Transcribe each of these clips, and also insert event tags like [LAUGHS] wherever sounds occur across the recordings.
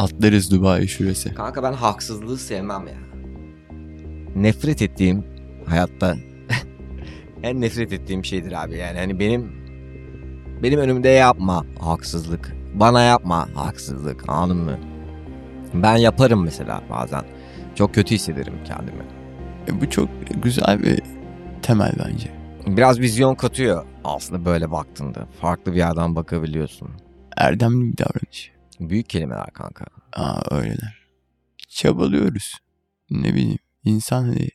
Atlarız Dubai şurası. Kanka ben haksızlığı sevmem ya. Nefret ettiğim hayatta [LAUGHS] en nefret ettiğim şeydir abi. Yani hani benim benim önümde yapma haksızlık. Bana yapma haksızlık. Anladın mı? Ben yaparım mesela bazen. Çok kötü hissederim kendimi. E, bu çok güzel bir temel bence. Biraz vizyon katıyor aslında böyle baktığında. Farklı bir yerden bakabiliyorsun. Erdemli bir davranış. Büyük kelimeler kanka. Aa öyleler. Çabalıyoruz. Ne bileyim. İnsan hani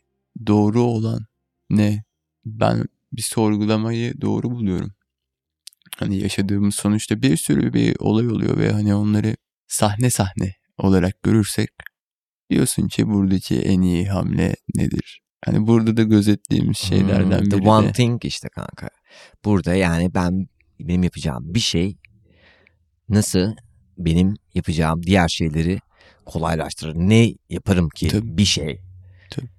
doğru olan ne? Ben bir sorgulamayı doğru buluyorum. Hani yaşadığımız sonuçta bir sürü bir olay oluyor ve hani onları sahne sahne olarak görürsek diyorsun ki buradaki en iyi hamle nedir? Hani burada da gözettiğimiz şeylerden Hmm, biri The one de thing işte kanka. Burada yani ben benim yapacağım bir şey nasıl benim yapacağım diğer şeyleri kolaylaştırır. Ne yaparım ki Tabii. bir şey Tabii.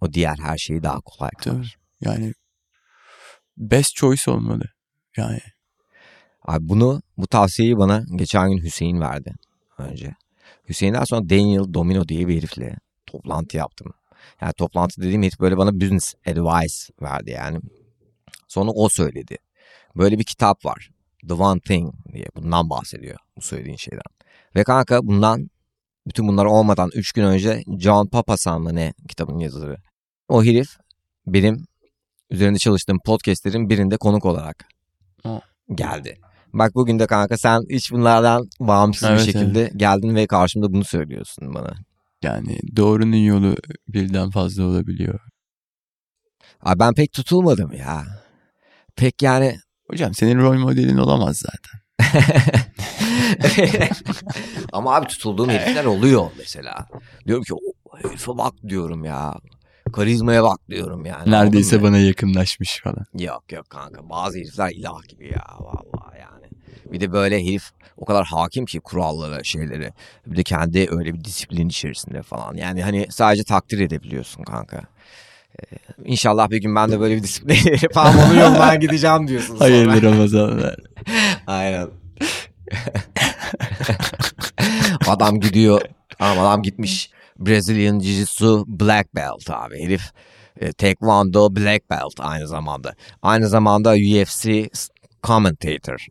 o diğer her şeyi daha kolay kılar. yani best choice olmalı. Yani Abi bunu bu tavsiyeyi bana geçen gün Hüseyin verdi önce. Hüseyin'den sonra Daniel Domino diye bir herifle toplantı yaptım. Yani toplantı dediğim herif böyle bana business advice verdi yani. Sonra o söyledi. Böyle bir kitap var. The One Thing diye bundan bahsediyor bu söylediğin şeyden. Ve kanka bundan bütün bunlar olmadan 3 gün önce John Papasan mı ne kitabın yazarı. O herif benim üzerinde çalıştığım podcastlerin birinde konuk olarak geldi. Bak bugün de kanka sen hiç bunlardan bağımsız Evet, bir şekilde geldin ve karşımda bunu söylüyorsun bana. yani doğrunun yolu birden fazla olabiliyor. Abi ben pek tutulmadım ya. Pek yani Hocam senin rol modelin olamaz zaten. [LAUGHS] Ama abi tutulduğum herifler oluyor mesela. Diyorum ki "O herife bak diyorum ya. Karizmaya bak diyorum yani. Neredeyse Anladın bana yakınlaşmış falan. Yok yok kanka bazı herifler ilah gibi ya vallahi yani. Bir de böyle herif o kadar hakim ki kurallara şeylere. Bir de kendi öyle bir disiplin içerisinde falan. Yani hani sadece takdir edebiliyorsun kanka. Ee, İnşallah bir gün ben de böyle bir disiplin falan [LAUGHS] onun yolundan gideceğim diyorsun sonra. Hayırlı Ramazanlar. [LAUGHS] Aynen. adam gidiyor. Tamam adam gitmiş. Brazilian Jiu-Jitsu Black Belt abi. Herif e, Taekwondo Black Belt aynı zamanda. Aynı zamanda UFC commentator.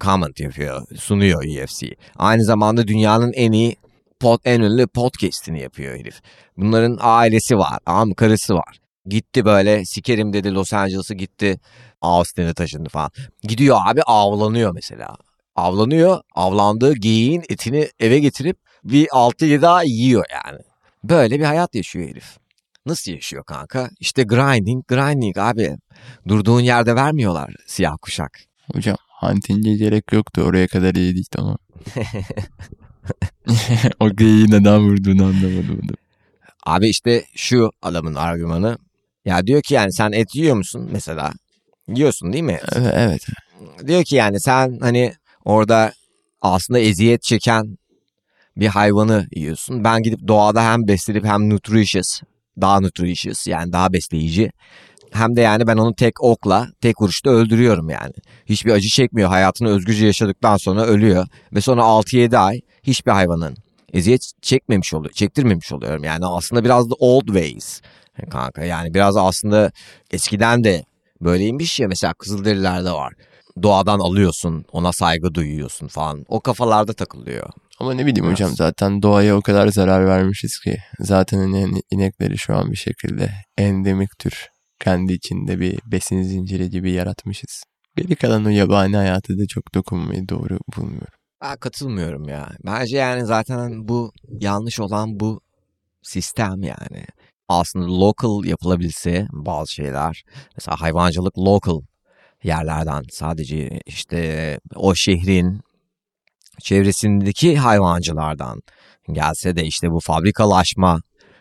Comment yapıyor. Sunuyor UFC. Aynı zamanda dünyanın en iyi pod, en ünlü podcast'ini yapıyor herif. Bunların ailesi var. Mı? Karısı var. Gitti böyle sikerim dedi Los Angeles'a gitti. Austin'e taşındı falan. Gidiyor abi avlanıyor mesela. Avlanıyor. Avlandığı geyiğin etini eve getirip bir 6-7 daha yiyor yani. Böyle bir hayat yaşıyor herif. Nasıl yaşıyor kanka? İşte grinding, grinding abi. Durduğun yerde vermiyorlar siyah kuşak. Hocam hunting'e gerek yoktu. Oraya kadar iyiydik tamam. [LAUGHS] [LAUGHS] o geyiği neden vurduğunu anlamadım. Abi işte şu adamın argümanı. Ya diyor ki yani sen et yiyor musun mesela? Yiyorsun değil mi? Evet, evet. Diyor ki yani sen hani orada aslında eziyet çeken bir hayvanı yiyorsun. Ben gidip doğada hem beslenip hem nutritious, daha nutritious yani daha besleyici. Hem de yani ben onu tek okla, tek vuruşta öldürüyorum yani. Hiçbir acı çekmiyor. Hayatını özgürce yaşadıktan sonra ölüyor. Ve sonra 6-7 ay hiçbir hayvanın eziyet çekmemiş oluyor, çektirmemiş oluyorum. Yani aslında biraz da old ways kanka. Yani biraz aslında eskiden de böyleymiş ya mesela Kızılderililerde var. Doğadan alıyorsun, ona saygı duyuyorsun falan. O kafalarda takılıyor. Ama ne bileyim Biraz. hocam zaten doğaya o kadar zarar vermişiz ki. Zaten hani inekleri şu an bir şekilde endemik tür kendi içinde bir besin zinciri gibi yaratmışız. Geri kalan o yabani hayatı da çok dokunmayı doğru bulmuyorum. Ben katılmıyorum ya. Bence yani zaten bu yanlış olan bu sistem yani. Aslında local yapılabilse bazı şeyler. Mesela hayvancılık local yerlerden sadece işte o şehrin çevresindeki hayvancılardan gelse de işte bu fabrikalaşma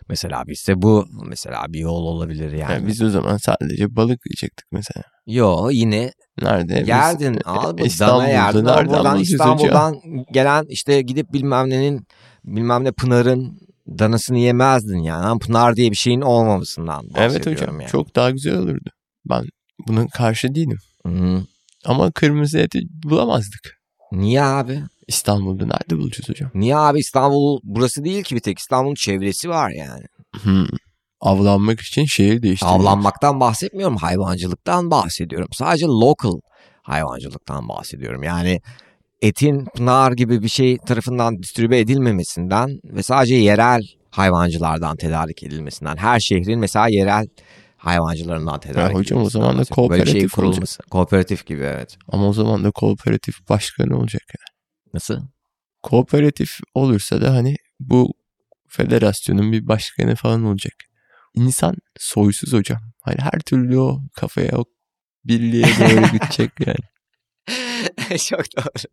mesela bizse bu mesela bir yol olabilir yani. Yani biz o zaman sadece balık yiyecektik mesela. Yo yine Nerede? Yerdin abi dana İstanbul'da yerdin nereden buradan İstanbul'dan gelen işte gidip bilmem nenin bilmem ne Pınar'ın danasını yemezdin yani. Ama Pınar diye bir şeyin olmamasından Evet hocam yani. çok daha güzel olurdu. Ben buna karşı değilim. Hı. Ama kırmızı eti bulamazdık. Niye abi? İstanbul'da nerede bulacağız hocam? Niye abi İstanbul burası değil ki bir tek İstanbul'un çevresi var yani. Hmm. Avlanmak için şehir değiştirmek. Avlanmaktan bahsetmiyorum hayvancılıktan bahsediyorum. Sadece local hayvancılıktan bahsediyorum. Yani etin Pınar gibi bir şey tarafından distribüe edilmemesinden ve sadece yerel hayvancılardan tedarik edilmesinden. Her şehrin mesela yerel hayvancılarından tedarik Ya hocam o edilmesinden zaman da bahsediyorum. Böyle şey kooperatif olacak. kurulması. Kooperatif gibi evet. Ama o zaman da kooperatif başkanı olacak. Yani. Nasıl? Kooperatif olursa da hani bu federasyonun bir başkanı falan olacak. İnsan soysuz hocam. Hani her türlü o kafaya o birliğe doğru [LAUGHS] gidecek yani. [LAUGHS] Çok doğru.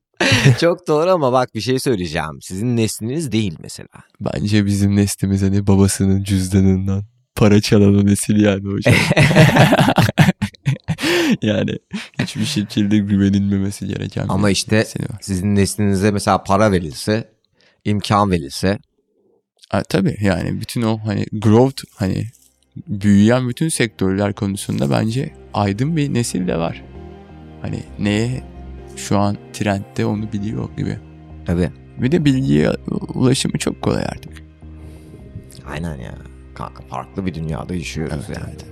Çok doğru ama bak bir şey söyleyeceğim. Sizin nesliniz değil mesela. Bence bizim neslimiz hani babasının cüzdanından para çalan o nesil yani hocam. [LAUGHS] yani hiçbir şekilde güvenilmemesi gereken Ama işte sizin neslinize mesela para verilse, imkan verilse Ha, tabii yani bütün o hani growth hani büyüyen bütün sektörler konusunda bence aydın bir nesil de var. Hani neye şu an trendde onu biliyor gibi. tabii. Bir de bilgiye ulaşımı çok kolay artık. Aynen ya. Kanka farklı bir dünyada yaşıyoruz Evet, yani. evet.